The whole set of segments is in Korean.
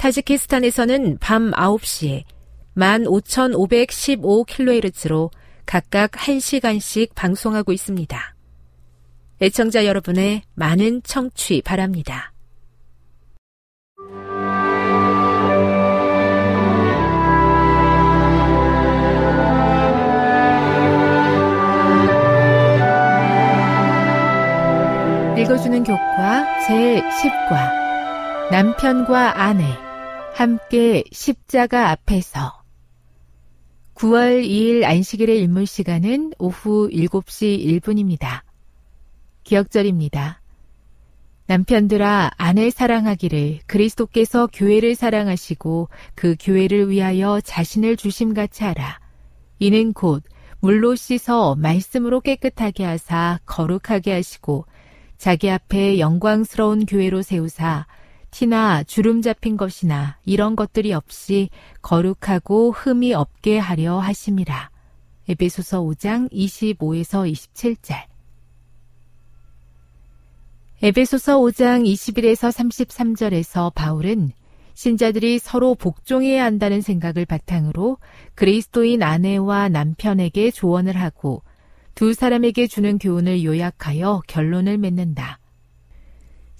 타지키스탄에서는 밤 9시에 15,515kHz로 각각 1시간씩 방송하고 있습니다. 애청자 여러분의 많은 청취 바랍니다. 읽어주는 교과 제10과 남편과 아내 함께 십자가 앞에서 9월 2일 안식일의 일몰 시간은 오후 7시 1분입니다. 기억절입니다. 남편들아 아내 사랑하기를 그리스도께서 교회를 사랑하시고 그 교회를 위하여 자신을 주심같이 하라. 이는 곧 물로 씻어 말씀으로 깨끗하게 하사 거룩하게 하시고 자기 앞에 영광스러운 교회로 세우사 티나 주름 잡힌 것이나 이런 것들이 없이 거룩하고 흠이 없게 하려 하심이라. 에베소서 5장 25에서 27절. 에베소서 5장 21에서 33절에서 바울은 신자들이 서로 복종해야 한다는 생각을 바탕으로 그리스도인 아내와 남편에게 조언을 하고 두 사람에게 주는 교훈을 요약하여 결론을 맺는다.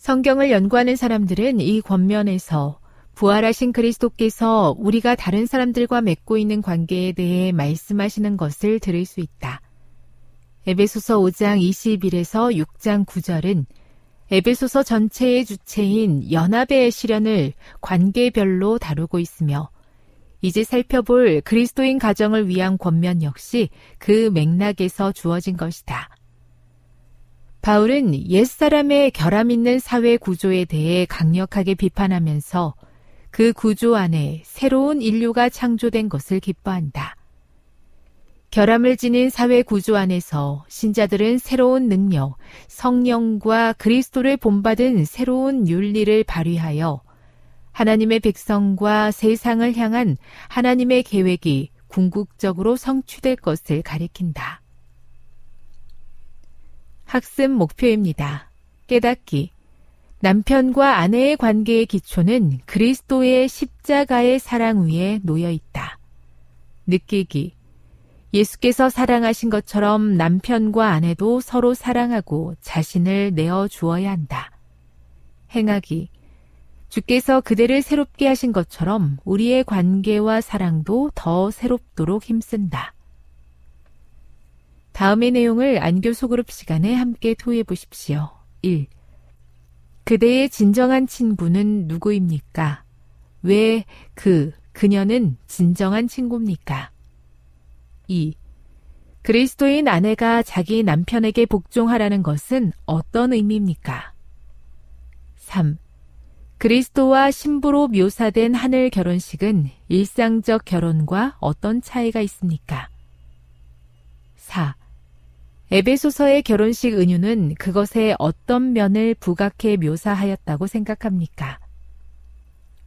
성경을 연구하는 사람들은 이 권면에서 부활하신 그리스도께서 우리가 다른 사람들과 맺고 있는 관계에 대해 말씀하시는 것을 들을 수 있다. 에베소서 5장 21에서 6장 9절은 에베소서 전체의 주체인 연합의 시련을 관계별로 다루고 있으며 이제 살펴볼 그리스도인 가정을 위한 권면 역시 그 맥락에서 주어진 것이다. 바울은 옛사람의 결함 있는 사회 구조에 대해 강력하게 비판하면서 그 구조 안에 새로운 인류가 창조된 것을 기뻐한다. 결함을 지닌 사회 구조 안에서 신자들은 새로운 능력, 성령과 그리스도를 본받은 새로운 윤리를 발휘하여 하나님의 백성과 세상을 향한 하나님의 계획이 궁극적으로 성취될 것을 가리킨다. 학습 목표입니다. 깨닫기. 남편과 아내의 관계의 기초는 그리스도의 십자가의 사랑 위에 놓여 있다. 느끼기. 예수께서 사랑하신 것처럼 남편과 아내도 서로 사랑하고 자신을 내어 주어야 한다. 행하기. 주께서 그대를 새롭게 하신 것처럼 우리의 관계와 사랑도 더 새롭도록 힘쓴다. 다음의 내용을 안교 소그룹 시간에 함께 토의해 보십시오. 1. 그대의 진정한 친구는 누구입니까? 왜 그, 그녀는 진정한 친구입니까? 2. 그리스도인 아내가 자기 남편에게 복종하라는 것은 어떤 의미입니까? 3. 그리스도와 신부로 묘사된 하늘 결혼식은 일상적 결혼과 어떤 차이가 있습니까? 4. 에베소서의 결혼식 은유는 그것의 어떤 면을 부각해 묘사하였다고 생각합니까?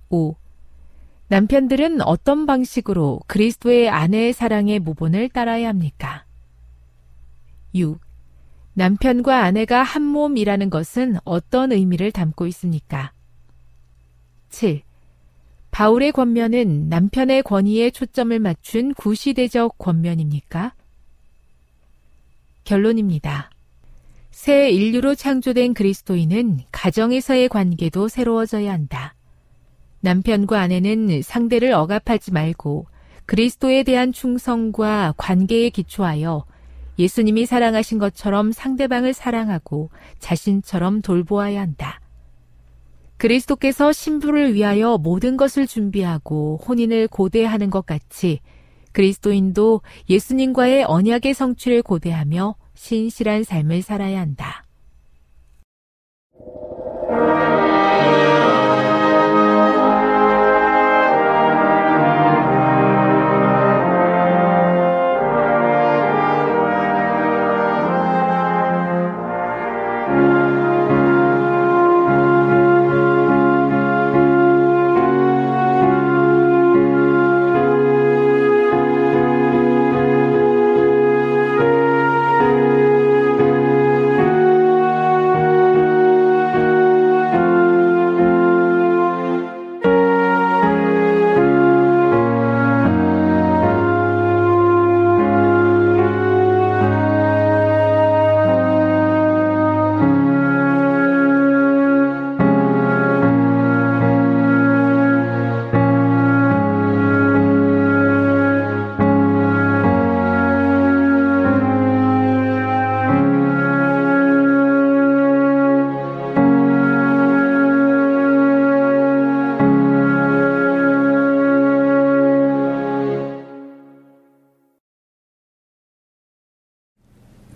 5. 남편들은 어떤 방식으로 그리스도의 아내의 사랑의 모본을 따라야 합니까? 6. 남편과 아내가 한 몸이라는 것은 어떤 의미를 담고 있습니까? 7. 바울의 권면은 남편의 권위에 초점을 맞춘 구시대적 권면입니까? 결론입니다. 새 인류로 창조된 그리스도인은 가정에서의 관계도 새로워져야 한다. 남편과 아내는 상대를 억압하지 말고 그리스도에 대한 충성과 관계에 기초하여 예수님이 사랑하신 것처럼 상대방을 사랑하고 자신처럼 돌보아야 한다. 그리스도께서 신부를 위하여 모든 것을 준비하고 혼인을 고대하는 것 같이 그리스도인도 예수님과의 언약의 성취를 고대하며 신실한 삶을 살아야 한다.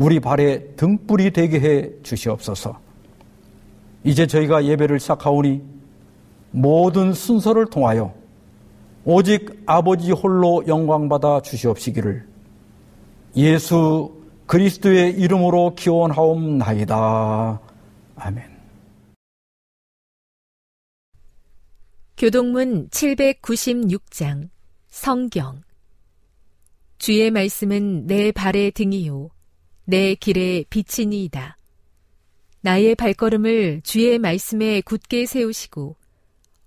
우리 발에 등불이 되게 해 주시옵소서. 이제 저희가 예배를 시작하오니 모든 순서를 통하여 오직 아버지 홀로 영광받아 주시옵시기를 예수 그리스도의 이름으로 기원하옵나이다. 아멘. 교동문 796장 성경 주의 말씀은 내 발의 등이요 내 길에 비치니이다. 나의 발걸음을 주의 말씀에 굳게 세우시고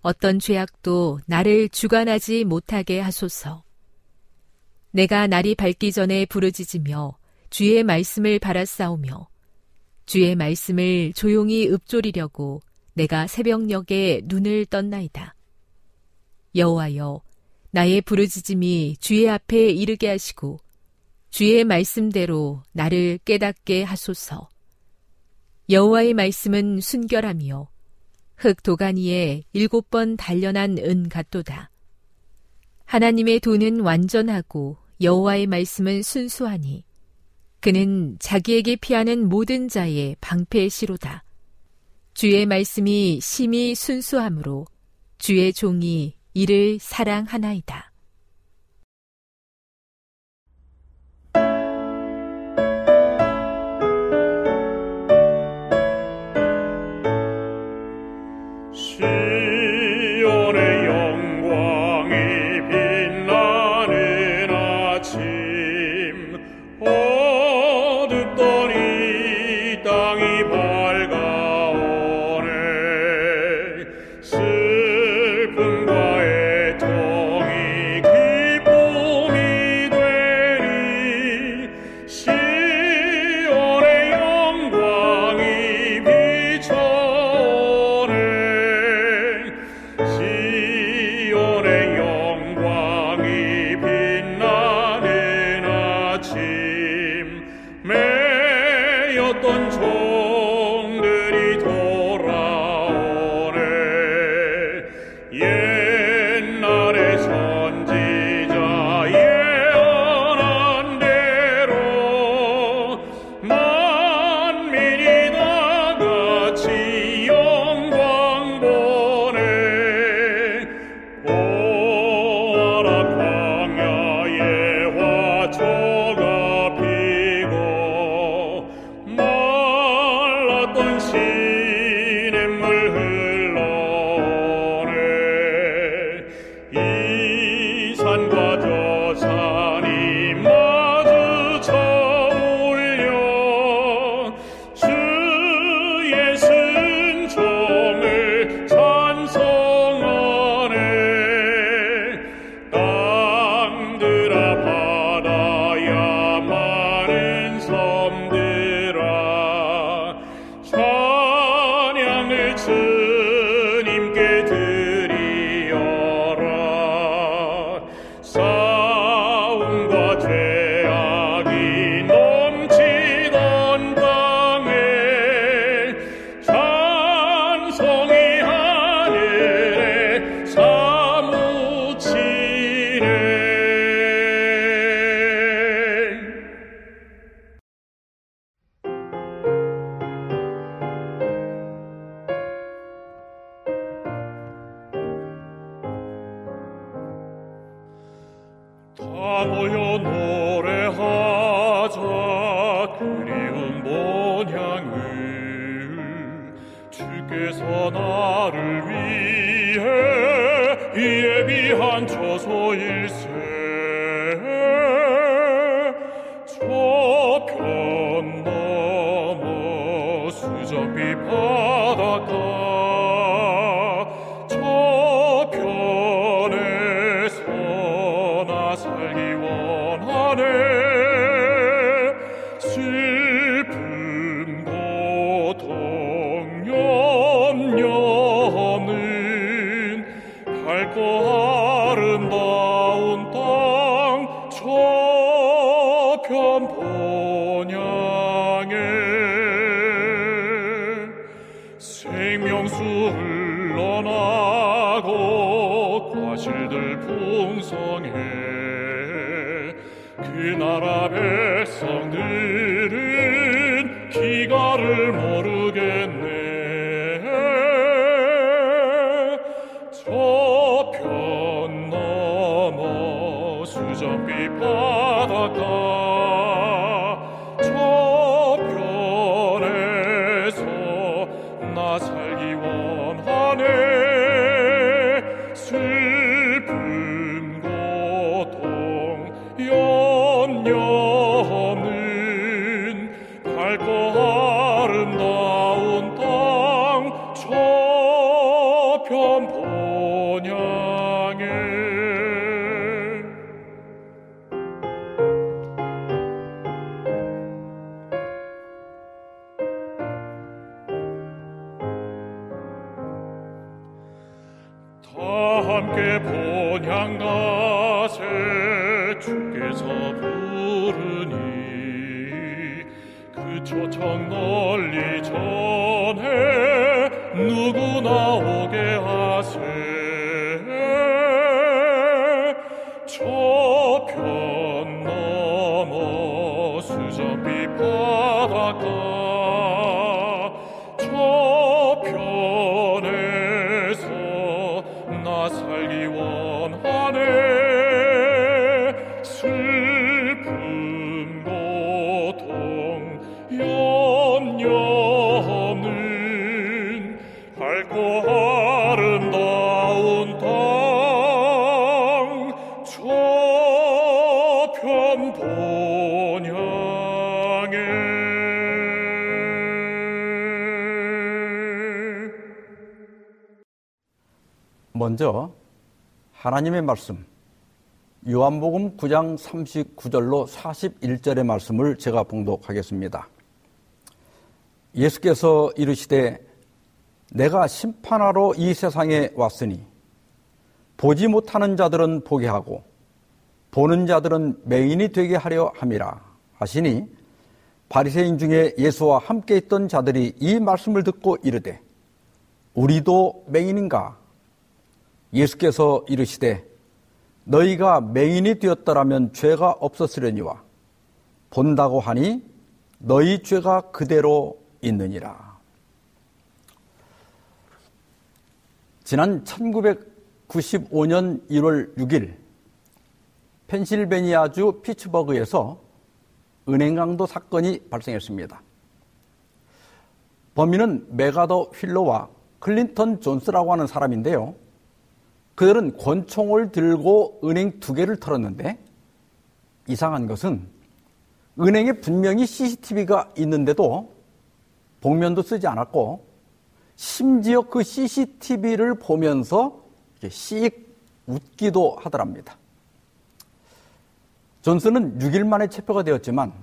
어떤 죄악도 나를 주관하지 못하게 하소서. 내가 날이 밝기 전에 부르짖으며 주의 말씀을 바라싸우며 주의 말씀을 조용히 읊조리려고 내가 새벽녘에 눈을 떴나이다. 여호와여 나의 부르짖음이 주의 앞에 이르게 하시고 주의 말씀대로 나를 깨닫게 하소서. 여호와의 말씀은 순결하며 흙 도가니에 일곱 번 단련한 은 같도다. 하나님의 돈은 완전하고 여호와의 말씀은 순수하니 그는 자기에게 피하는 모든 자의 방패시로다. 주의 말씀이 심히 순수하므로 주의 종이 이를 사랑하나이다. 고 먼저 하나님의 말씀 요한복음 9장 39절로 41절의 말씀을 제가 봉독하겠습니다. 예수께서 이르시되 내가 심판하러 이 세상에 왔으니 보지 못하는 자들은 보게 하고 보는 자들은 맹인이 되게 하려 함이라 하시니 바리새인 중에 예수와 함께 있던 자들이 이 말씀을 듣고 이르되 우리도 맹인인가 예수께서 이르시되 너희가 맹인이 되었더라면 죄가 없었으려니와 본다고 하니 너희 죄가 그대로 있느니라. 지난 1995년 1월 6일 펜실베니아주 피츠버그에서 은행 강도 사건이 발생했습니다. 범인은 맥아더 휠러와 클린턴 존스라고 하는 사람인데요. 그들은 권총을 들고 은행 두 개를 털었는데 이상한 것은 은행에 분명히 CCTV가 있는데도 복면도 쓰지 않았고 심지어 그 CCTV를 보면서 씩 웃기도 하더랍니다. 존슨은 6일 만에 체포가 되었지만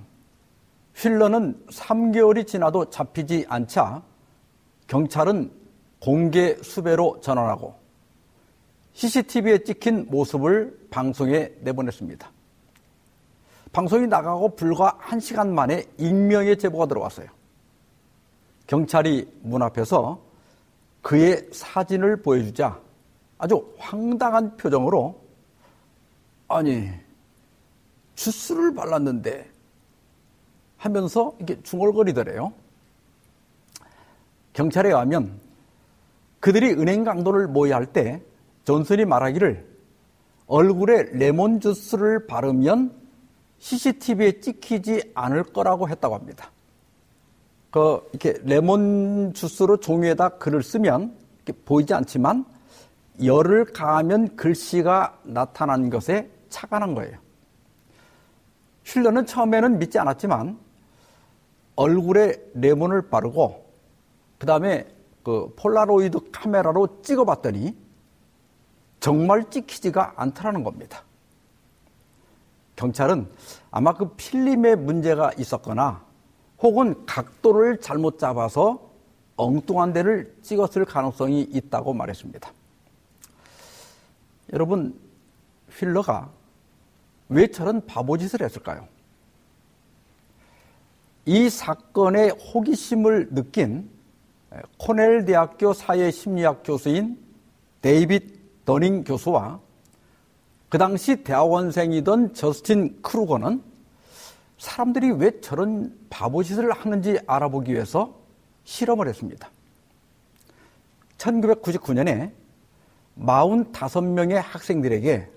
휠러는 3개월이 지나도 잡히지 않자 경찰은 공개 수배로 전환하고 CCTV에 찍힌 모습을 방송에 내보냈습니다. 방송이 나가고 불과 한시간 만에 익명의 제보가 들어왔어요. 경찰이 문 앞에서 그의 사진을 보여주자 아주 황당한 표정으로 아니 주스를 발랐는데 하면서 이렇게 중얼거리더래요. 경찰에 의하면 그들이 은행 강도를 모의할 때 존슨이 말하기를 얼굴에 레몬 주스를 바르면 CCTV에 찍히지 않을 거라고 했다고 합니다. 그 이렇게 레몬 주스로 종이에다 글을 쓰면 보이지 않지만 열을 가하면 글씨가 나타난 것에 착안한 거예요. 힐러는 처음에는 믿지 않았지만 얼굴에 레몬을 바르고 그 다음에 그 폴라로이드 카메라로 찍어봤더니 정말 찍히지가 않더라는 겁니다. 경찰은 아마 그 필름에 문제가 있었거나 혹은 각도를 잘못 잡아서 엉뚱한 데를 찍었을 가능성이 있다고 말했습니다. 여러분, 휠러가 왜 저런 바보짓을 했을까요? 이 사건에 호기심을 느낀 코넬 대학교 사회심리학 교수인 데이빗 더닝 교수와 그 당시 대학원생이던 저스틴 크루거는 사람들이 왜 저런 바보짓을 하는지 알아보기 위해서 실험을 했습니다. 1999년에 45명의 학생들에게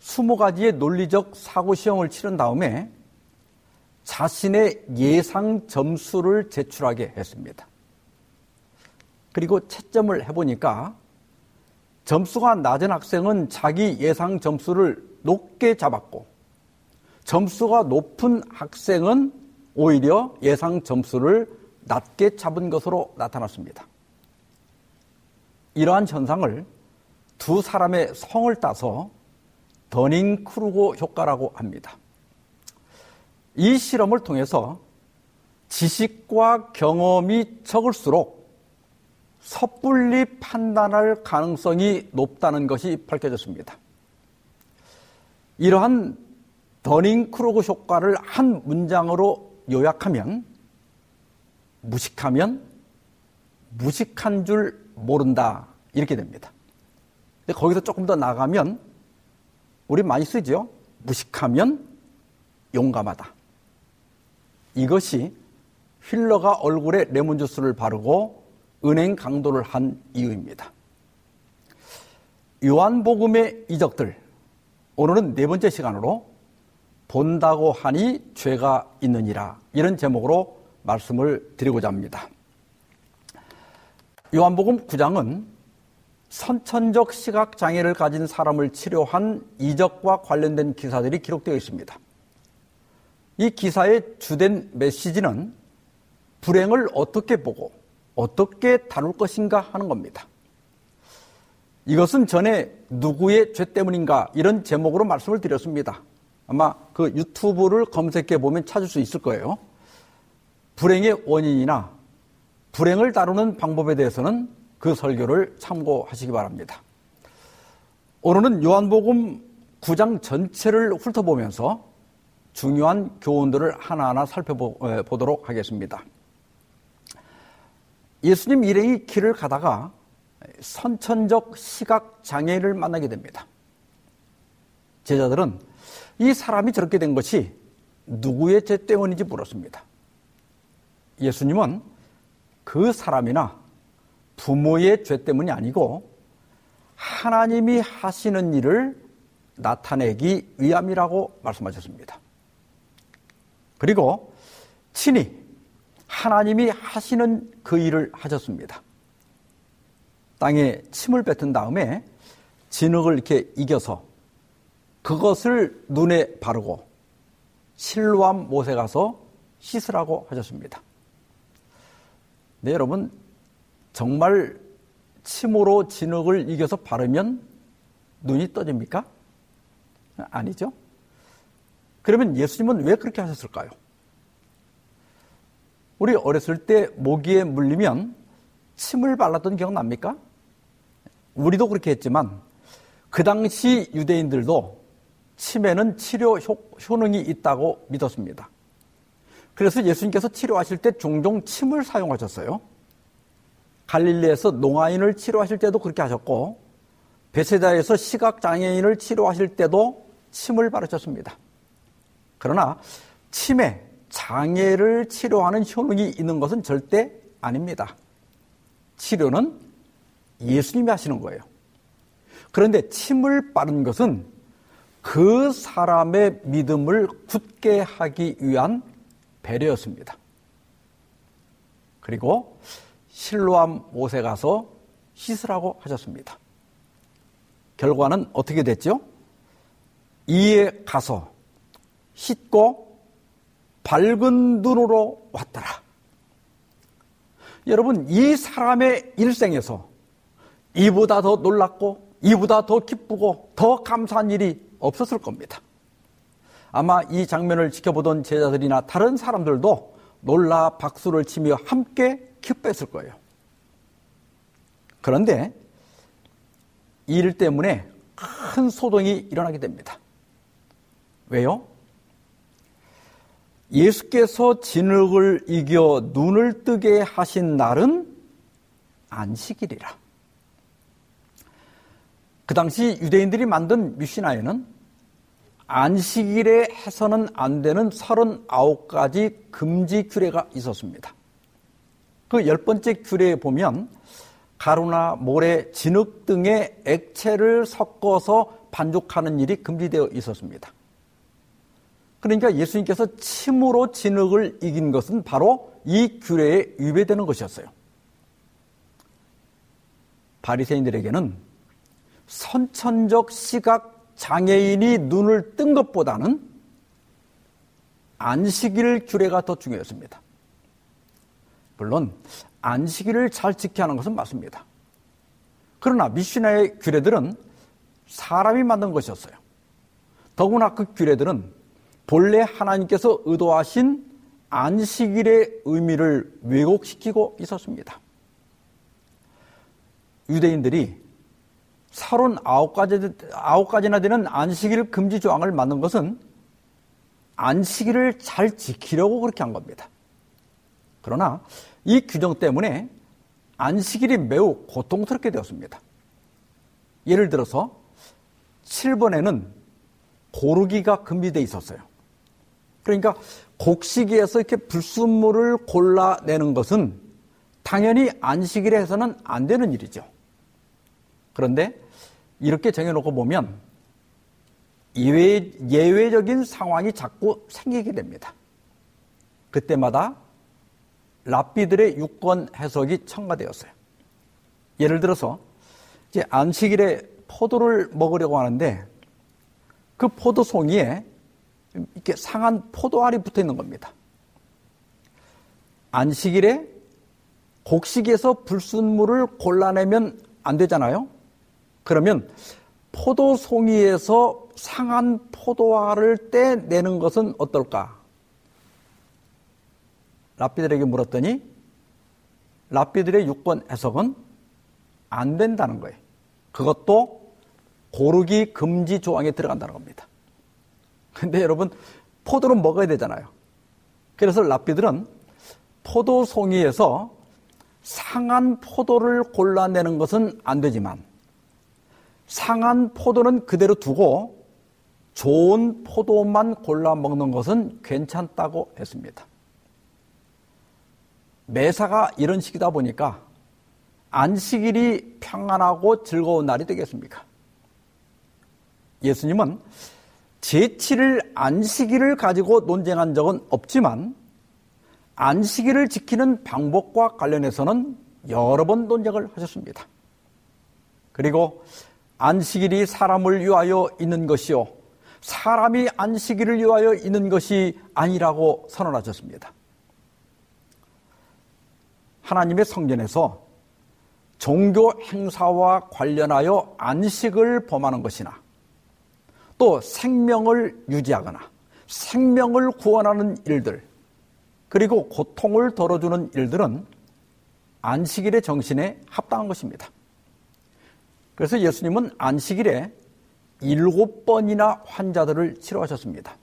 20가지의 논리적 사고 시험을 치른 다음에 자신의 예상 점수를 제출하게 했습니다. 그리고 채점을 해보니까 점수가 낮은 학생은 자기 예상 점수를 높게 잡았고 점수가 높은 학생은 오히려 예상 점수를 낮게 잡은 것으로 나타났습니다. 이러한 현상을 두 사람의 성을 따서 더닝 크루고 효과라고 합니다. 이 실험을 통해서 지식과 경험이 적을수록 섣불리 판단할 가능성이 높다는 것이 밝혀졌습니다. 이러한 더닝 크루그 효과를 한 문장으로 요약하면 무식하면 무식한 줄 모른다 이렇게 됩니다. 근데 거기서 조금 더 나가면 우리 많이 쓰죠. 무식하면 용감하다. 이것이 힐러가 얼굴에 레몬 주스를 바르고 은행 강도를 한 이유입니다. 요한복음의 이적들. 오늘은 네 번째 시간으로 본다고 하니 죄가 있느니라. 이런 제목으로 말씀을 드리고자 합니다. 요한복음 9장은 선천적 시각 장애를 가진 사람을 치료한 이적과 관련된 기사들이 기록되어 있습니다. 이 기사의 주된 메시지는 불행을 어떻게 보고 어떻게 다룰 것인가 하는 겁니다. 이것은 전에 누구의 죄 때문인가 이런 제목으로 말씀을 드렸습니다. 아마 그 유튜브를 검색해 보면 찾을 수 있을 거예요. 불행의 원인이나 불행을 다루는 방법에 대해서는 그 설교를 참고하시기 바랍니다. 오늘은 요한복음 9장 전체를 훑어보면서 중요한 교훈들을 하나하나 살펴보도록 하겠습니다. 예수님 일행이 길을 가다가 선천적 시각 장애를 만나게 됩니다. 제자들은 이 사람이 저렇게 된 것이 누구의 죄 때문인지 물었습니다. 예수님은 그 사람이나 부모의 죄 때문이 아니고 하나님이 하시는 일을 나타내기 위함이라고 말씀하셨습니다. 그리고 친히 하나님이 하시는 그 일을 하셨습니다. 땅에 침을 뱉은 다음에 진흙을 이렇게 이겨서 그것을 눈에 바르고 실로암 못에 가서 씻으라고 하셨습니다. 네, 여러분, 정말 침으로 진흙을 이겨서 바르면 눈이 떠집니까? 아니죠. 그러면 예수님은 왜 그렇게 하셨을까요? 우리 어렸을 때 모기에 물리면 침을 발랐던 기억 납니까? 우리도 그렇게 했지만 그 당시 유대인들도 침에는 치료 효, 능이 있다고 믿었습니다. 그래서 예수님께서 치료하실 때 종종 침을 사용하셨어요. 갈릴리에서 농아인을 치료하실 때도 그렇게 하셨고 베세다에서 시각 장애인을 치료하실 때도 침을 바르셨습니다. 그러나 침에 장애를 치료하는 효능이 있는 것은 절대 아닙니다. 치료는 예수님이 하시는 거예요. 그런데 침을 바른 것은 그 사람의 믿음을 굳게 하기 위한 배려였습니다. 그리고 실로암 못에 가서 씻으라고 하셨습니다. 결과는 어떻게 됐죠? 이에 가서 씻고 밝은 눈으로 왔더라. 여러분, 이 사람의 일생에서 이보다 더 놀랍고 이보다 더 기쁘고 더 감사한 일이 없었을 겁니다. 아마 이 장면을 지켜보던 제자들이나 다른 사람들도 놀라 박수를 치며 함께 기뻐했을 거예요. 그런데 이일 때문에 큰 소동이 일어나게 됩니다. 왜요? 예수께서 진흙을 이겨 눈을 뜨게 하신 날은 안식일이라. 그 당시 유대인들이 만든 미시나에는 안식일에 해서는 안 되는 39가지 금지 규례가 있었습니다. 그 열 번째 규례에 보면 가루나 모래, 진흙 등의 액체를 섞어서 반죽하는 일이 금지되어 있었습니다. 그러니까 예수님께서 침으로 진흙을 이긴 것은 바로 이 규례에 위배되는 것이었어요. 바리새인들에게는 선천적 시각 장애인이 눈을 뜬 것보다는 안식일 규례가 더 중요했습니다. 물론 안식일을 잘 지켜야 하는 것은 맞습니다. 그러나 미시나의 규례들은 사람이 만든 것이었어요. 더구나 그 규례들은 본래 하나님께서 의도하신 안식일의 의미를 왜곡시키고 있었습니다. 유대인들이 39가지, 9가지나 되는 안식일 금지 조항을 만든 것은 안식일을 잘 지키려고 그렇게 한 겁니다. 그러나 이 규정 때문에 안식일이 매우 고통스럽게 되었습니다. 예를 들어서 7번에는 고르기가 금지되어 있었어요. 그러니까 곡식에서 이렇게 불순물을 골라내는 것은 당연히 안식일에 해서는 안 되는 일이죠. 그런데 이렇게 정해놓고 보면 예외, 예외적인 상황이 자꾸 생기게 됩니다. 그때마다 랍비들의 유권 해석이 첨가되었어요. 예를 들어서 이제 안식일에 포도를 먹으려고 하는데 그 포도 송이에 이렇게 상한 포도알이 붙어 있는 겁니다. 안식일에 곡식에서 불순물을 골라내면 안 되잖아요. 그러면 포도 송이에서 상한 포도알을 떼내는 것은 어떨까? 랍비들에게 물었더니 랍비들의 6번 해석은 안 된다는 거예요. 그것도 고르기 금지 조항에 들어간다는 겁니다. 근데 여러분, 포도는 먹어야 되잖아요. 그래서 랍비들은 포도 송이에서 상한 포도를 골라내는 것은 안 되지만 상한 포도는 그대로 두고 좋은 포도만 골라 먹는 것은 괜찮다고 했습니다. 매사가 이런 식이다 보니까 안식일이 평안하고 즐거운 날이 되겠습니까? 예수님은 제7일 안식일을 가지고 논쟁한 적은 없지만 안식일을 지키는 방법과 관련해서는 여러 번 논쟁을 하셨습니다. 그리고 안식일이 사람을 위하여 있는 것이요. 사람이 안식일을 위하여 있는 것이 아니라고 선언하셨습니다. 하나님의 성전에서 종교 행사와 관련하여 안식을 범하는 것이나 또 생명을 유지하거나 생명을 구원하는 일들 그리고 고통을 덜어주는 일들은 안식일의 정신에 합당한 것입니다. 그래서 예수님은 안식일에 일곱 번이나 환자들을 치료하셨습니다.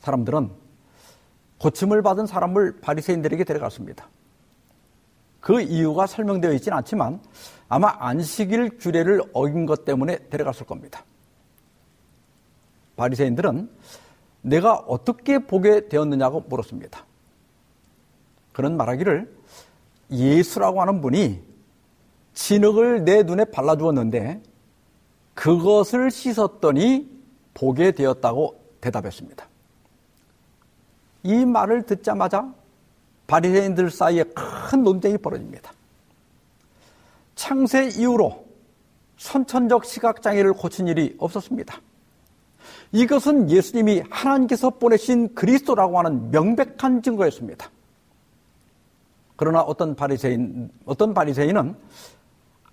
사람들은 고침을 받은 사람을 바리새인들에게 데려갔습니다. 그 이유가 설명되어 있지는 않지만 아마 안식일 규례를 어긴 것 때문에 데려갔을 겁니다. 바리새인들은 내가 어떻게 보게 되었느냐고 물었습니다. 그런 말하기를 예수라고 하는 분이 진흙을 내 눈에 발라주었는데 그것을 씻었더니 보게 되었다고 대답했습니다. 이 말을 듣자마자 바리새인들 사이에 큰 논쟁이 벌어집니다. 창세 이후로 선천적 시각장애를 고친 일이 없었습니다. 이것은 예수님이 하나님께서 보내신 그리스도라고 하는 명백한 증거였습니다. 그러나 어떤 바리새인 어떤 바리새인은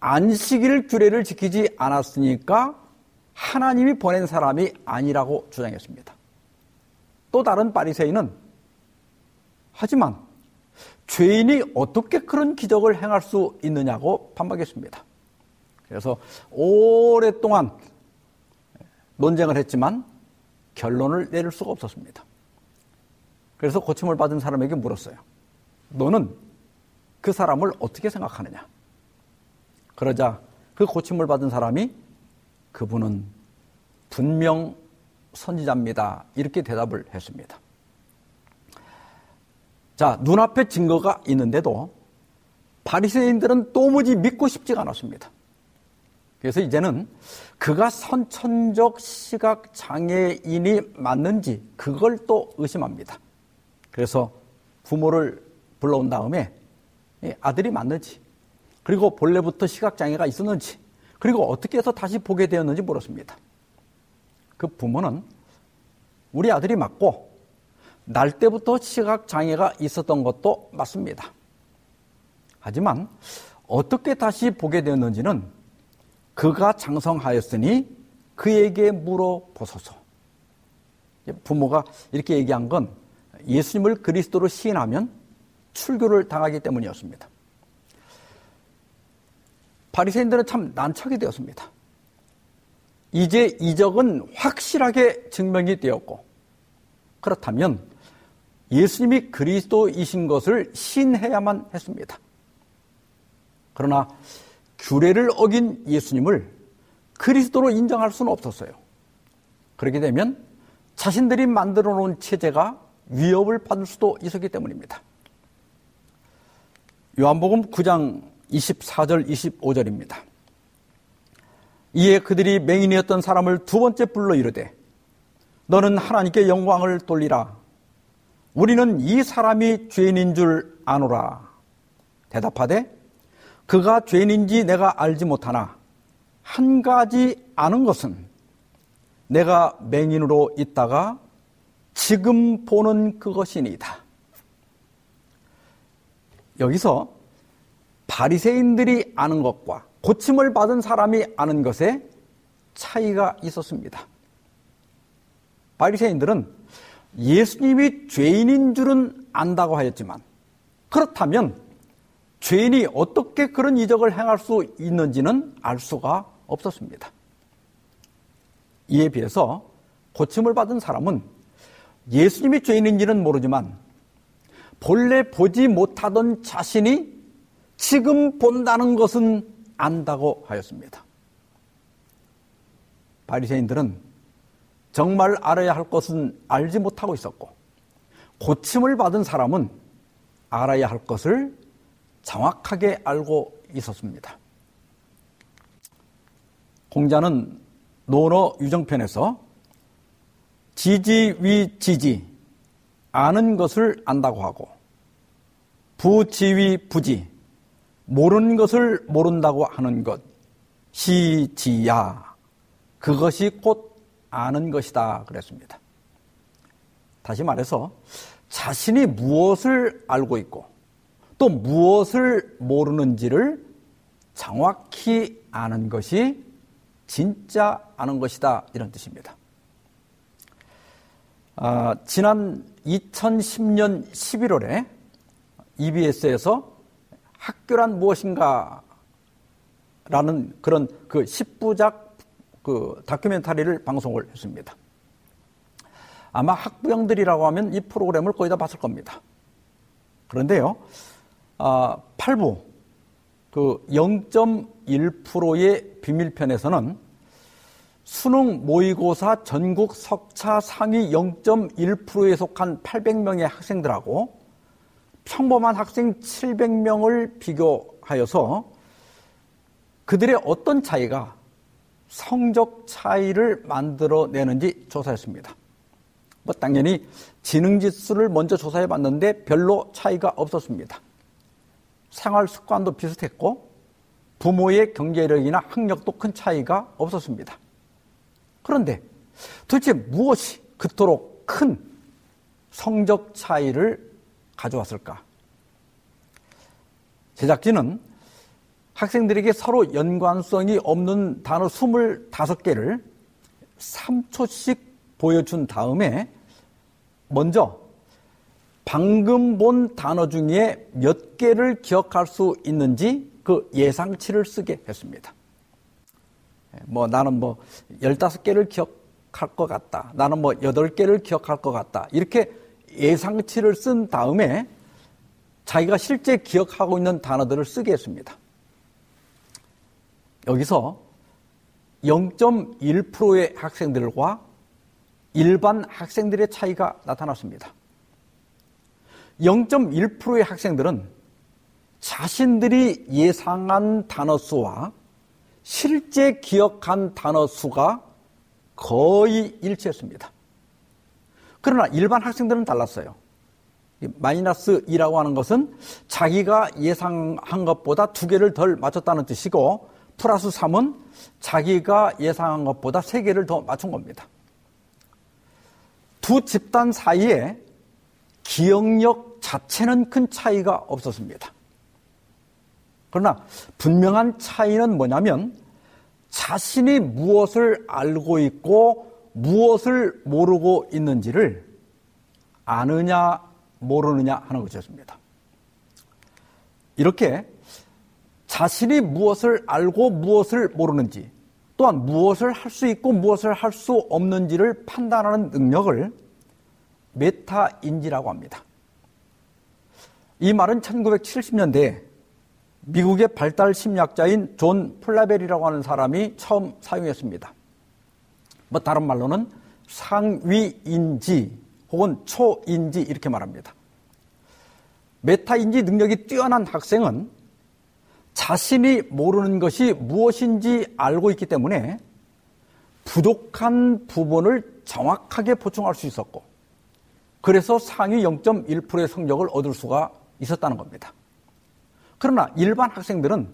안식일 규례를 지키지 않았으니까 하나님이 보낸 사람이 아니라고 주장했습니다. 또 다른 바리새인은 하지만 죄인이 어떻게 그런 기적을 행할 수 있느냐고 반박했습니다. 그래서 오랫동안 논쟁을 했지만 결론을 내릴 수가 없었습니다. 그래서 고침을 받은 사람에게 물었어요. 너는 그 사람을 어떻게 생각하느냐? 그러자 그 고침을 받은 사람이 그분은 분명 선지자입니다. 이렇게 대답을 했습니다. 자, 눈앞에 증거가 있는데도 바리새인들은 도무지 믿고 싶지가 않았습니다. 그래서 이제는 그가 선천적 시각 장애인이 맞는지 그걸 또 의심합니다. 그래서 부모를 불러온 다음에 아들이 맞는지 그리고 본래부터 시각 장애가 있었는지 그리고 어떻게 해서 다시 보게 되었는지 물었습니다. 그 부모는 우리 아들이 맞고 날 때부터 시각 장애가 있었던 것도 맞습니다. 하지만 어떻게 다시 보게 되었는지는 그가 장성하였으니 그에게 물어보소서. 부모가 이렇게 얘기한 건 예수님을 그리스도로 시인하면 출교를 당하기 때문이었습니다. 바리새인들은 참 난처하게 되었습니다. 이제 이적은 확실하게 증명이 되었고 그렇다면 예수님이 그리스도이신 것을 신해야만 했습니다. 그러나 규례를 어긴 예수님을 그리스도로 인정할 수는 없었어요. 그렇게 되면 자신들이 만들어 놓은 체제가 위협을 받을 수도 있었기 때문입니다. 요한복음 9장 24절 25절입니다. 이에 그들이 맹인이었던 사람을 두 번째 불러 이르되 너는 하나님께 영광을 돌리라. 우리는 이 사람이 죄인인 줄 아노라. 대답하되 그가 죄인인지 내가 알지 못하나 한 가지 아는 것은 내가 맹인으로 있다가 지금 보는 그것이니이다. 여기서 바리새인들이 아는 것과 고침을 받은 사람이 아는 것에 차이가 있었습니다. 바리새인들은 예수님이 죄인인 줄은 안다고 하였지만 그렇다면 죄인이 어떻게 그런 이적을 행할 수 있는지는 알 수가 없었습니다. 이에 비해서 고침을 받은 사람은 예수님이 죄인인지는 모르지만 본래 보지 못하던 자신이 지금 본다는 것은 안다고 하였습니다. 바리새인들은 정말 알아야 할 것은 알지 못하고 있었고 고침을 받은 사람은 알아야 할 것을 정확하게 알고 있었습니다. 공자는 논어 유정편에서 지지 위 지지 아는 것을 안다고 하고 부지위 부지 모르는 것을 모른다고 하는 것 시지야 그것이 곧 아는 것이다 그랬습니다. 다시 말해서 자신이 무엇을 알고 있고 또 무엇을 모르는지를 정확히 아는 것이 진짜 아는 것이다. 이런 뜻입니다. 아, 지난 2010년 11월에 EBS에서 학교란 무엇인가 라는 그런 그 10부작 그 다큐멘터리를 방송을 했습니다. 아마 학부형들이라고 하면 이 프로그램을 거의 다 봤을 겁니다. 그런데요, 아, 8부, 그 0.1%의 비밀편에서는 수능 모의고사 전국 석차 상위 0.1%에 속한 800명의 학생들하고 평범한 학생 700명을 비교하여서 그들의 어떤 차이가 성적 차이를 만들어내는지 조사했습니다. 뭐 당연히 지능 지수를 먼저 조사해 봤는데 별로 차이가 없었습니다. 생활 습관도 비슷했고 부모의 경제력이나 학력도 큰 차이가 없었습니다. 그런데 도대체 무엇이 그토록 큰 성적 차이를 가져왔을까? 제작진은 학생들에게 서로 연관성이 없는 단어 25개를 3초씩 보여준 다음에 먼저 방금 본 단어 중에 몇 개를 기억할 수 있는지 그 예상치를 쓰게 했습니다. 뭐 나는 뭐 15개를 기억할 것 같다. 나는 뭐 8개를 기억할 것 같다. 이렇게 예상치를 쓴 다음에 자기가 실제 기억하고 있는 단어들을 쓰게 했습니다. 여기서 0.1%의 학생들과 일반 학생들의 차이가 나타났습니다. 0.1%의 학생들은 자신들이 예상한 단어 수와 실제 기억한 단어 수가 거의 일치했습니다. 그러나 일반 학생들은 달랐어요. 마이너스 2라고 하는 것은 자기가 예상한 것보다 두 개를 덜 맞췄다는 뜻이고 플러스 3은 자기가 예상한 것보다 3개를 더 맞춘 겁니다. 두 집단 사이에 기억력 자체는 큰 차이가 없었습니다. 그러나 분명한 차이는 뭐냐면 자신이 무엇을 알고 있고 무엇을 모르고 있는지를 아느냐 모르느냐 하는 것이었습니다. 이렇게 자신이 무엇을 알고 무엇을 모르는지 또한 무엇을 할 수 있고 무엇을 할 수 없는지를 판단하는 능력을 메타인지라고 합니다. 이 말은 1970년대에 미국의 발달 심리학자인 존 플라벨이라고 하는 사람이 처음 사용했습니다. 뭐 다른 말로는 상위인지 혹은 초인지 이렇게 말합니다. 메타인지 능력이 뛰어난 학생은 자신이 모르는 것이 무엇인지 알고 있기 때문에 부족한 부분을 정확하게 보충할 수 있었고 그래서 상위 0.1%의 성적을 얻을 수가 있었다는 겁니다. 그러나 일반 학생들은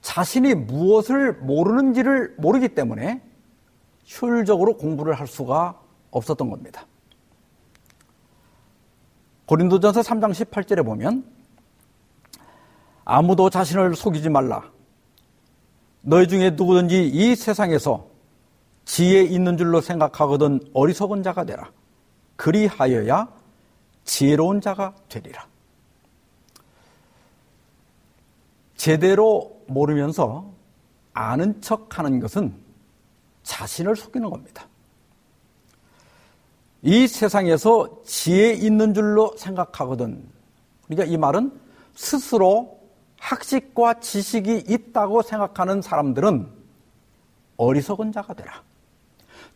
자신이 무엇을 모르는지를 모르기 때문에 효율적으로 공부를 할 수가 없었던 겁니다. 고린도전서 3장 18절에 보면 아무도 자신을 속이지 말라. 너희 중에 누구든지 이 세상에서 지혜 있는 줄로 생각하거든 어리석은 자가 되라. 그리하여야 지혜로운 자가 되리라. 제대로 모르면서 아는 척 하는 것은 자신을 속이는 겁니다. 이 세상에서 지혜 있는 줄로 생각하거든. 그러니까 이 말은 스스로 학식과 지식이 있다고 생각하는 사람들은 어리석은 자가 되라.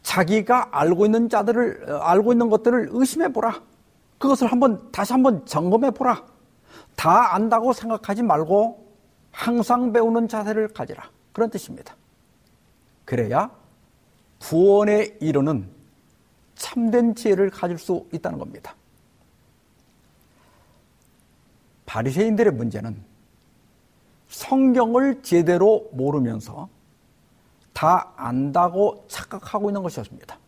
자기가 알고 있는 자들을 어, 알고 있는 것들을 의심해 보라. 그것을 한번 다시 한번 점검해 보라. 다 안다고 생각하지 말고 항상 배우는 자세를 가지라. 그런 뜻입니다. 그래야 구원에 이르는 참된 지혜를 가질 수 있다는 겁니다. 바리새인들의 문제는 성경을 제대로 모르면서 다 안다고 착각하고 있는 것이었습니다.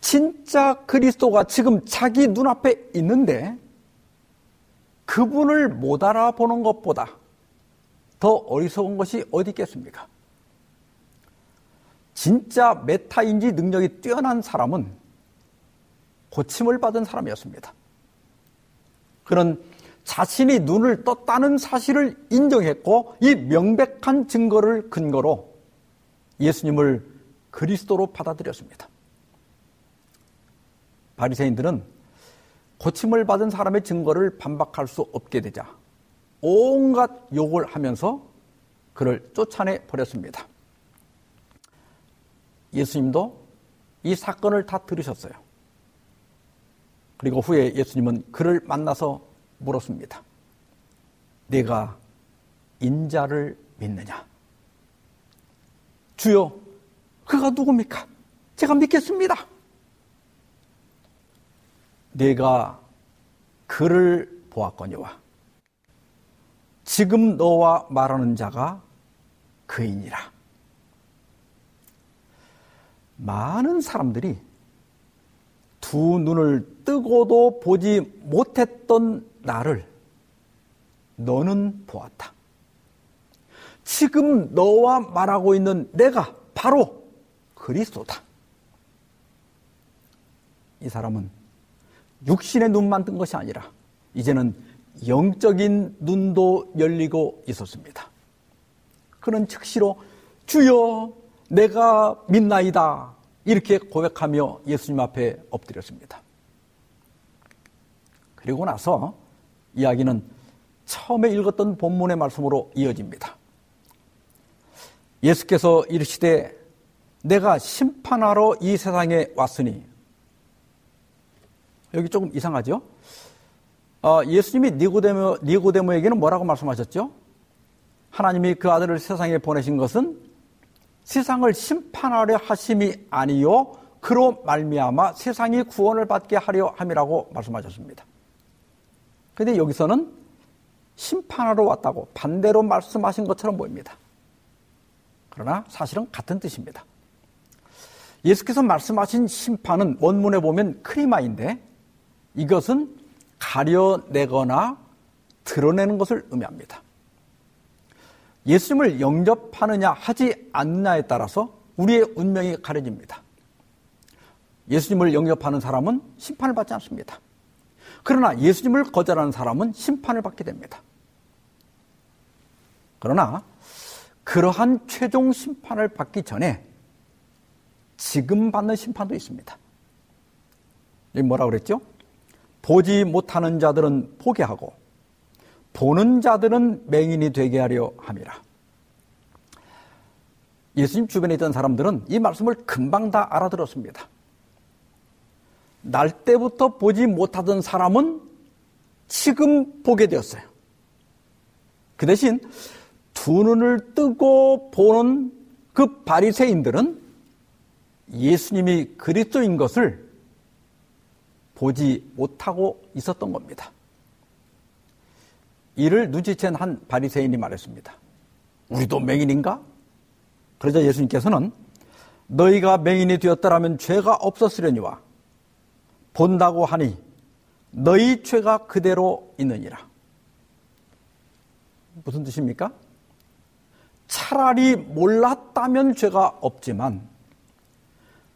진짜 그리스도가 지금 자기 눈앞에 있는데 그분을 못 알아보는 것보다 더 어리석은 것이 어디 있겠습니까? 진짜 메타인지 능력이 뛰어난 사람은 고침을 받은 사람이었습니다. 그는 자신이 눈을 떴다는 사실을 인정했고 이 명백한 증거를 근거로 예수님을 그리스도로 받아들였습니다. 바리새인들은 고침을 받은 사람의 증거를 반박할 수 없게 되자 온갖 욕을 하면서 그를 쫓아내 버렸습니다. 예수님도 이 사건을 다 들으셨어요. 그리고 후에 예수님은 그를 만나서 물었습니다. 내가 인자를 믿느냐? 주여, 그가 누굽니까? 제가 믿겠습니다. 내가 그를 보았거니와 지금 너와 말하는 자가 그이니라. 많은 사람들이 두 눈을 뜨고도 보지 못했던 나를 너는 보았다. 지금 너와 말하고 있는 내가 바로 그리스도다. 이 사람은 육신의 눈만 뜬 것이 아니라 이제는 영적인 눈도 열리고 있었습니다. 그는 즉시로 주여 내가 믿나이다 이렇게 고백하며 예수님 앞에 엎드렸습니다. 그리고 나서 이야기는 처음에 읽었던 본문의 말씀으로 이어집니다. 예수께서 이르시되 내가 심판하러 이 세상에 왔으니 여기 조금 이상하죠? 어, 예수님이 니고데모, 니고데모에게는 뭐라고 말씀하셨죠? 하나님이 그 아들을 세상에 보내신 것은 세상을 심판하려 하심이 아니요 그로 말미암아 세상이 구원을 받게 하려 함이라고 말씀하셨습니다. 근데 여기서는 심판하러 왔다고 반대로 말씀하신 것처럼 보입니다. 그러나 사실은 같은 뜻입니다. 예수께서 말씀하신 심판은 원문에 보면 크리마인데 이것은 가려내거나 드러내는 것을 의미합니다. 예수님을 영접하느냐 하지 않느냐에 따라서 우리의 운명이 가려집니다. 예수님을 영접하는 사람은 심판을 받지 않습니다. 그러나 예수님을 거절하는 사람은 심판을 받게 됩니다. 그러나 그러한 최종 심판을 받기 전에 지금 받는 심판도 있습니다. 이 뭐라 그랬죠? 보지 못하는 자들은 보게 하고 보는 자들은 맹인이 되게 하려 함이라. 예수님 주변에 있던 사람들은 이 말씀을 금방 다 알아들었습니다. 날 때부터 보지 못하던 사람은 지금 보게 되었어요. 그 대신 두 눈을 뜨고 보는 그 바리새인들은 예수님이 그리스도인 것을 보지 못하고 있었던 겁니다. 이를 눈치챈 한 바리새인이 말했습니다. 우리도 맹인인가? 그러자 예수님께서는 너희가 맹인이 되었더라면 죄가 없었으려니와 본다고 하니 너희 죄가 그대로 있느니라. 무슨 뜻입니까? 차라리 몰랐다면 죄가 없지만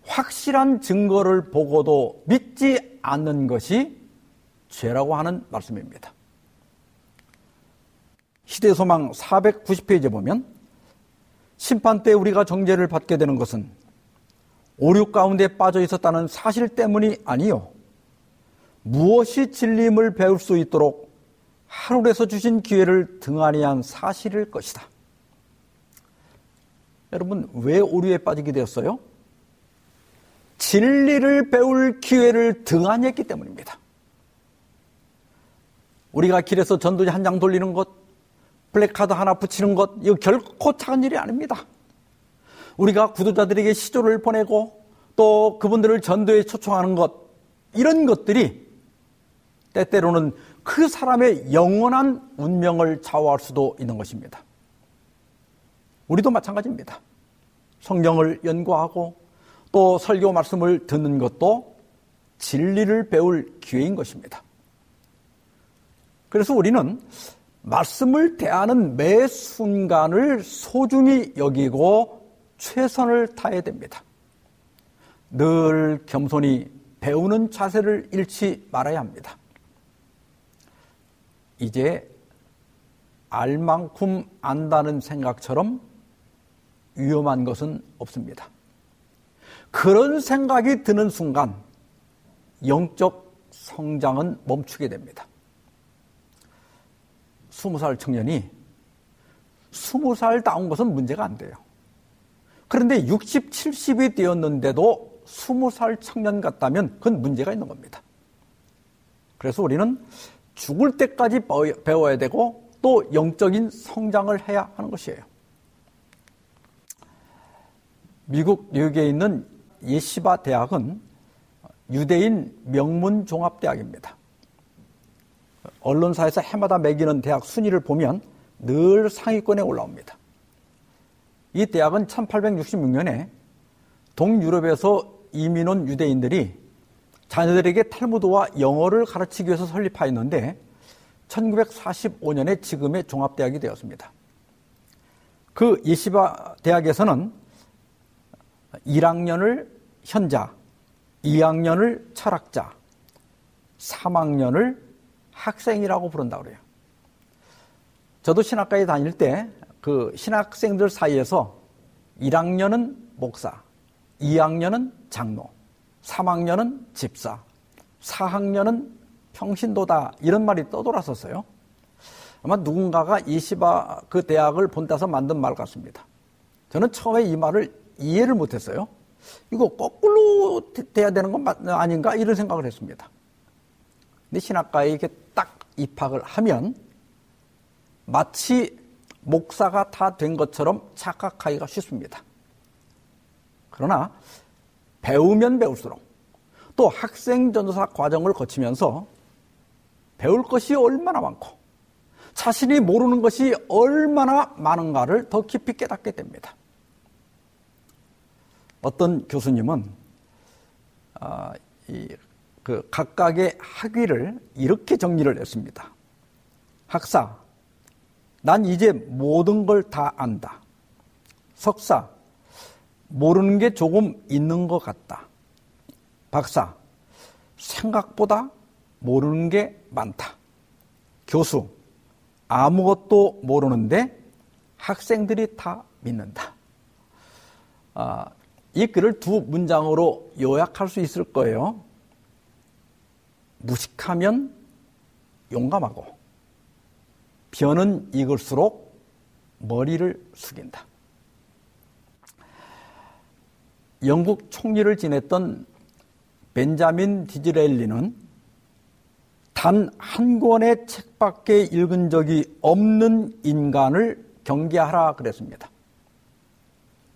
확실한 증거를 보고도 믿지 않는 것이 죄라고 하는 말씀입니다. 시대소망 490페이지에 보면 심판 때 우리가 정죄를 받게 되는 것은 오류 가운데 빠져 있었다는 사실 때문이 아니요. 무엇이 진림을 배울 수 있도록 하늘에서 주신 기회를 등한히 한 사실일 것이다. 여러분, 왜 오류에 빠지게 되었어요? 진리를 배울 기회를 등한히 했기 때문입니다. 우리가 길에서 전도지 한 장 돌리는 것, 플래카드 하나 붙이는 것, 이거 결코 작은 일이 아닙니다. 우리가 구도자들에게 시조를 보내고 또 그분들을 전도에 초청하는 것, 이런 것들이 때때로는 그 사람의 영원한 운명을 좌우할 수도 있는 것입니다. 우리도 마찬가지입니다. 성경을 연구하고 또 설교 말씀을 듣는 것도 진리를 배울 기회인 것입니다. 그래서 우리는 말씀을 대하는 매 순간을 소중히 여기고 최선을 다해야 됩니다. 늘 겸손히 배우는 자세를 잃지 말아야 합니다. 이제 알 만큼 안다는 생각처럼 위험한 것은 없습니다. 그런 생각이 드는 순간 영적 성장은 멈추게 됩니다. 스무 살 청년이 스무 살 다운 것은 문제가 안 돼요. 그런데 60, 70이 되었는데도 스무 살 청년 같다면 그건 문제가 있는 겁니다. 그래서 우리는 죽을 때까지 배워야 되고 또 영적인 성장을 해야 하는 것이에요. 미국 뉴욕에 있는 예시바 대학은 유대인 명문 종합대학입니다. 언론사에서 해마다 매기는 대학 순위를 보면 늘 상위권에 올라옵니다. 이 대학은 1866년에 동유럽에서 이민 온 유대인들이 자녀들에게 탈무드와 영어를 가르치기 위해서 설립하였는데 1945년에 지금의 종합대학이 되었습니다. 그 예시바 대학에서는 1학년을 현자, 2학년을 철학자, 3학년을 학생이라고 부른다고 그래요. 저도 신학과에 다닐 때 그 신학생들 사이에서 1학년은 목사, 2학년은 장로, 3학년은 집사, 4학년은 평신도다 이런 말이 떠돌았었어요. 아마 누군가가 이시바 그 대학을 본따서 만든 말 같습니다. 저는 처음에 이 말을 이해를 못했어요. 이거 거꾸로 돼야 되는 건 아닌가 이런 생각을 했습니다. 근데 신학과에 이렇게 딱 입학을 하면 마치 목사가 다 된 것처럼 착각하기가 쉽습니다. 그러나 배우면 배울수록 또 학생 전도사 과정을 거치면서 배울 것이 얼마나 많고 자신이 모르는 것이 얼마나 많은가를 더 깊이 깨닫게 됩니다. 어떤 교수님은 아, 이, 그 각각의 학위를 이렇게 정리를 했습니다. 학사, 난 이제 모든 걸 다 안다. 석사, 모르는 게 조금 있는 것 같다. 박사, 생각보다 모르는 게 많다. 교수, 아무것도 모르는데 학생들이 다 믿는다. 아, 이 글을 두 문장으로 요약할 수 있을 거예요. 무식하면 용감하고, 변은 익을수록 머리를 숙인다. 영국 총리를 지냈던 벤자민 디즈렐리는 단 한 권의 책밖에 읽은 적이 없는 인간을 경계하라 그랬습니다.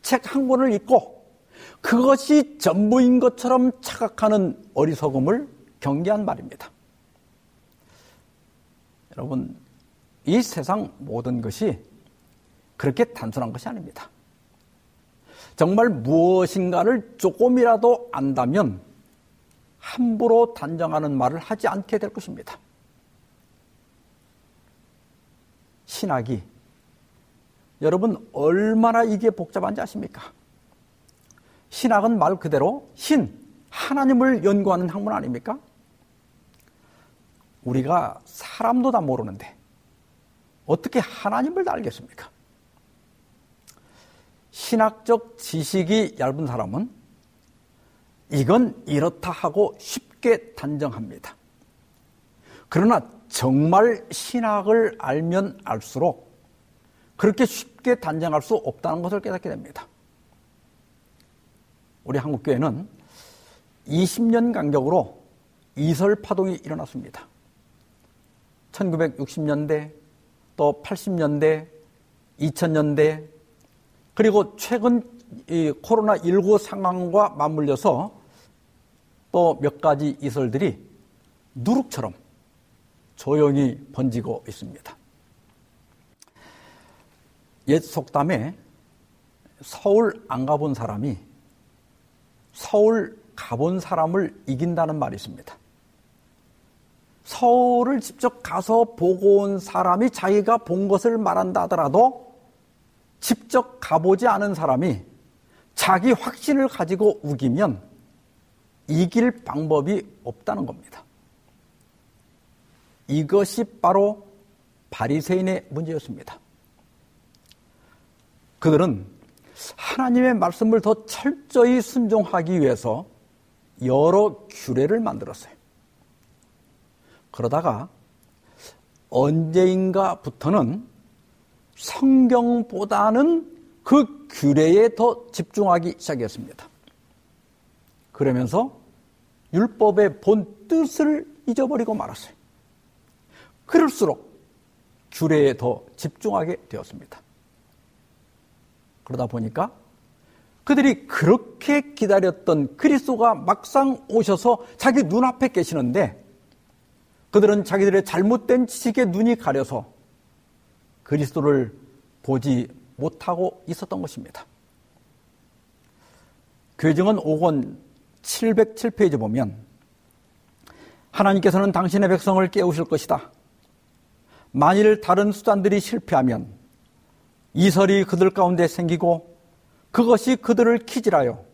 책 한 권을 읽고 그것이 전부인 것처럼 착각하는 어리석음을 경계한 말입니다. 여러분, 이 세상 모든 것이 그렇게 단순한 것이 아닙니다. 정말 무엇인가를 조금이라도 안다면 함부로 단정하는 말을 하지 않게 될 것입니다. 신학이 여러분 얼마나 이게 복잡한지 아십니까? 신학은 말 그대로 신, 하나님을 연구하는 학문 아닙니까? 우리가 사람도 다 모르는데 어떻게 하나님을 다 알겠습니까? 신학적 지식이 얇은 사람은 이건 이렇다 하고 쉽게 단정합니다. 그러나 정말 신학을 알면 알수록 그렇게 쉽게 단정할 수 없다는 것을 깨닫게 됩니다. 우리 한국교회는 20년 간격으로 이설 파동이 일어났습니다. 1960년대, 또 80년대, 2000년대, 그리고 최근 이 코로나19 상황과 맞물려서 또 몇 가지 이설들이 누룩처럼 조용히 번지고 있습니다. 옛 속담에 서울 안 가본 사람이 서울 가본 사람을 이긴다는 말이 있습니다. 서울을 직접 가서 보고 온 사람이 자기가 본 것을 말한다 하더라도 직접 가보지 않은 사람이 자기 확신을 가지고 우기면 이길 방법이 없다는 겁니다. 이것이 바로 바리새인의 문제였습니다. 그들은 하나님의 말씀을 더 철저히 순종하기 위해서 여러 규례를 만들었어요. 그러다가 언제인가부터는 성경보다는 그 규례에 더 집중하기 시작했습니다. 그러면서 율법의 본 뜻을 잊어버리고 말았어요. 그럴수록 규례에 더 집중하게 되었습니다. 그러다 보니까 그들이 그렇게 기다렸던 그리스도가 막상 오셔서 자기 눈앞에 계시는데 그들은 자기들의 잘못된 지식에 눈이 가려서 그리스도를 보지 못하고 있었던 것입니다. 교정은 5권 707페이지 보면 하나님께서는 당신의 백성을 깨우실 것이다. 만일 다른 수단들이 실패하면 이설이 그들 가운데 생기고 그것이 그들을 키질하여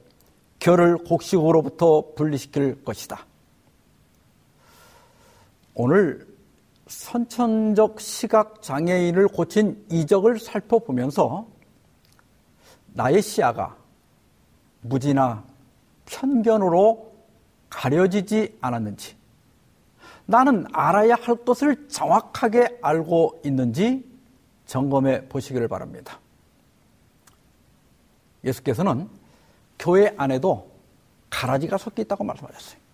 결을 곡식으로부터 분리시킬 것이다. 오늘 선천적 시각 장애인을 고친 이적을 살펴보면서 나의 시야가 무지나 편견으로 가려지지 않았는지, 나는 알아야 할 것을 정확하게 알고 있는지 점검해 보시기를 바랍니다. 예수께서는 교회 안에도 가라지가 섞여 있다고 말씀하셨어요.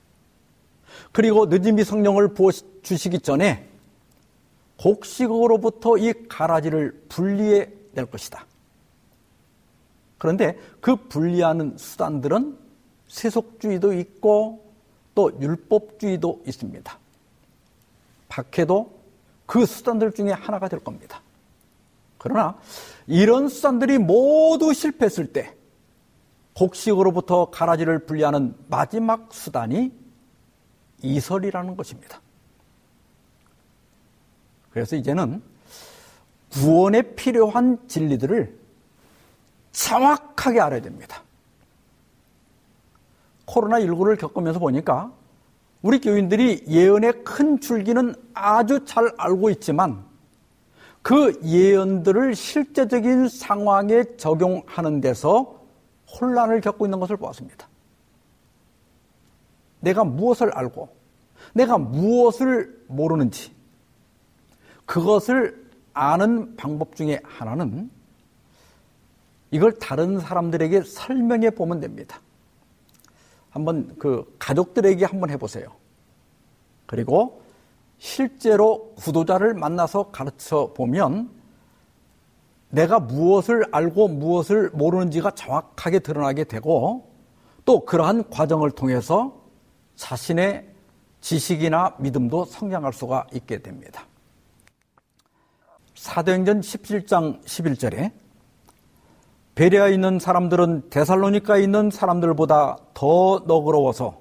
그리고 늦은비 성령을 부어 주시기 전에 곡식으로부터 이 가라지를 분리해 낼 것이다. 그런데 그 분리하는 수단들은 세속주의도 있고 또 율법주의도 있습니다. 박해도 그 수단들 중에 하나가 될 겁니다. 그러나 이런 수단들이 모두 실패했을 때 곡식으로부터 가라지를 분리하는 마지막 수단이 이설이라는 것입니다. 그래서 이제는 구원에 필요한 진리들을 정확하게 알아야 됩니다. 코로나19를 겪으면서 보니까 우리 교인들이 예언의 큰 줄기는 아주 잘 알고 있지만 그 예언들을 실제적인 상황에 적용하는 데서 혼란을 겪고 있는 것을 보았습니다. 내가 무엇을 알고 내가 무엇을 모르는지 그것을 아는 방법 중에 하나는 이걸 다른 사람들에게 설명해 보면 됩니다. 한번 그 가족들에게 한번 해보세요. 그리고 실제로 구도자를 만나서 가르쳐 보면 내가 무엇을 알고 무엇을 모르는지가 정확하게 드러나게 되고 또 그러한 과정을 통해서 자신의 지식이나 믿음도 성장할 수가 있게 됩니다. 사도행전 17장 11절에 베레아에 있는 사람들은 데살로니카에 있는 사람들보다 더 너그러워서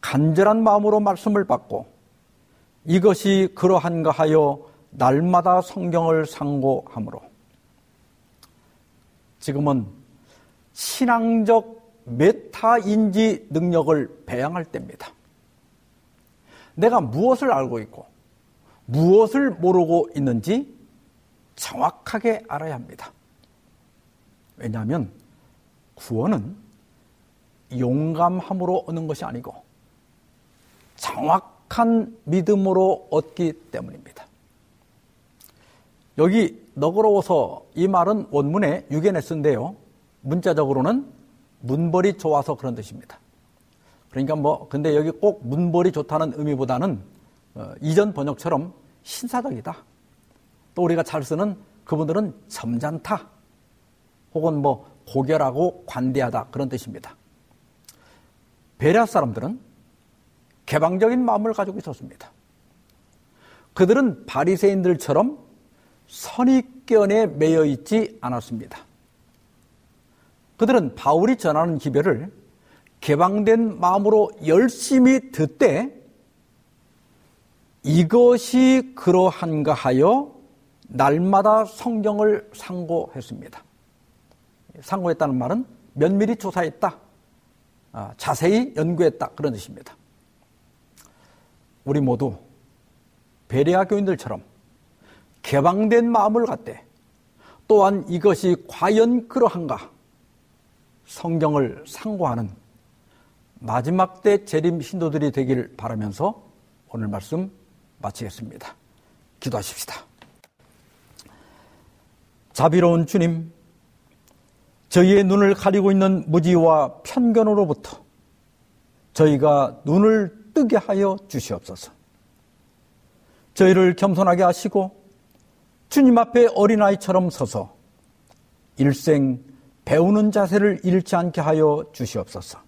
간절한 마음으로 말씀을 받고 이것이 그러한가 하여 날마다 성경을 상고하므로 지금은 신앙적 메타인지 능력을 배양할 때입니다. 내가 무엇을 알고 있고 무엇을 모르고 있는지 정확하게 알아야 합니다. 왜냐하면 구원은 용감함으로 얻는 것이 아니고 정확한 믿음으로 얻기 때문입니다. 여기 너그러워서 이 말은 원문에 유견에 쓴데요. 문자적으로는 문벌이 좋아서 그런 뜻입니다. 그러니까 뭐 근데 여기 꼭 문벌이 좋다는 의미보다는 어, 이전 번역처럼 신사적이다. 또 우리가 잘 쓰는 그분들은 점잖다. 혹은 뭐 고결하고 관대하다 그런 뜻입니다. 베레아 사람들은 개방적인 마음을 가지고 있었습니다. 그들은 바리새인들처럼 선입견에 매여 있지 않았습니다. 그들은 바울이 전하는 기별을 개방된 마음으로 열심히 듣되 이것이 그러한가 하여 날마다 성경을 상고했습니다. 상고했다는 말은 면밀히 조사했다. 아, 자세히 연구했다. 그런 뜻입니다. 우리 모두 베레아 교인들처럼 개방된 마음을 갖되 또한 이것이 과연 그러한가 성경을 상고하는 마지막 때 재림 신도들이 되길 바라면서 오늘 말씀 마치겠습니다. 기도하십시다. 자비로운 주님, 저희의 눈을 가리고 있는 무지와 편견으로부터 저희가 눈을 뜨게 하여 주시옵소서. 저희를 겸손하게 하시고 주님 앞에 어린아이처럼 서서 일생 배우는 자세를 잃지 않게 하여 주시옵소서.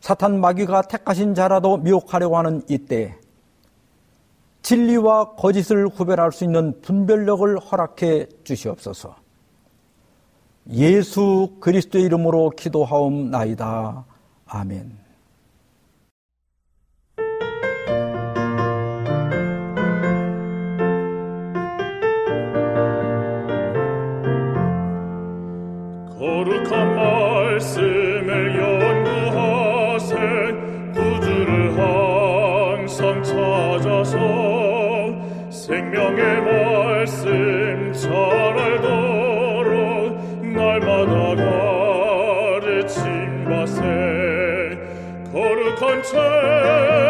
사탄 마귀가 택하신 자라도 미혹하려고 하는 이때 진리와 거짓을 구별할 수 있는 분별력을 허락해 주시옵소서. 예수 그리스도의 이름으로 기도하옵나이다. 아멘. 생명의 말씀 잘 알도록 날마다 가르침받세 거룩한 책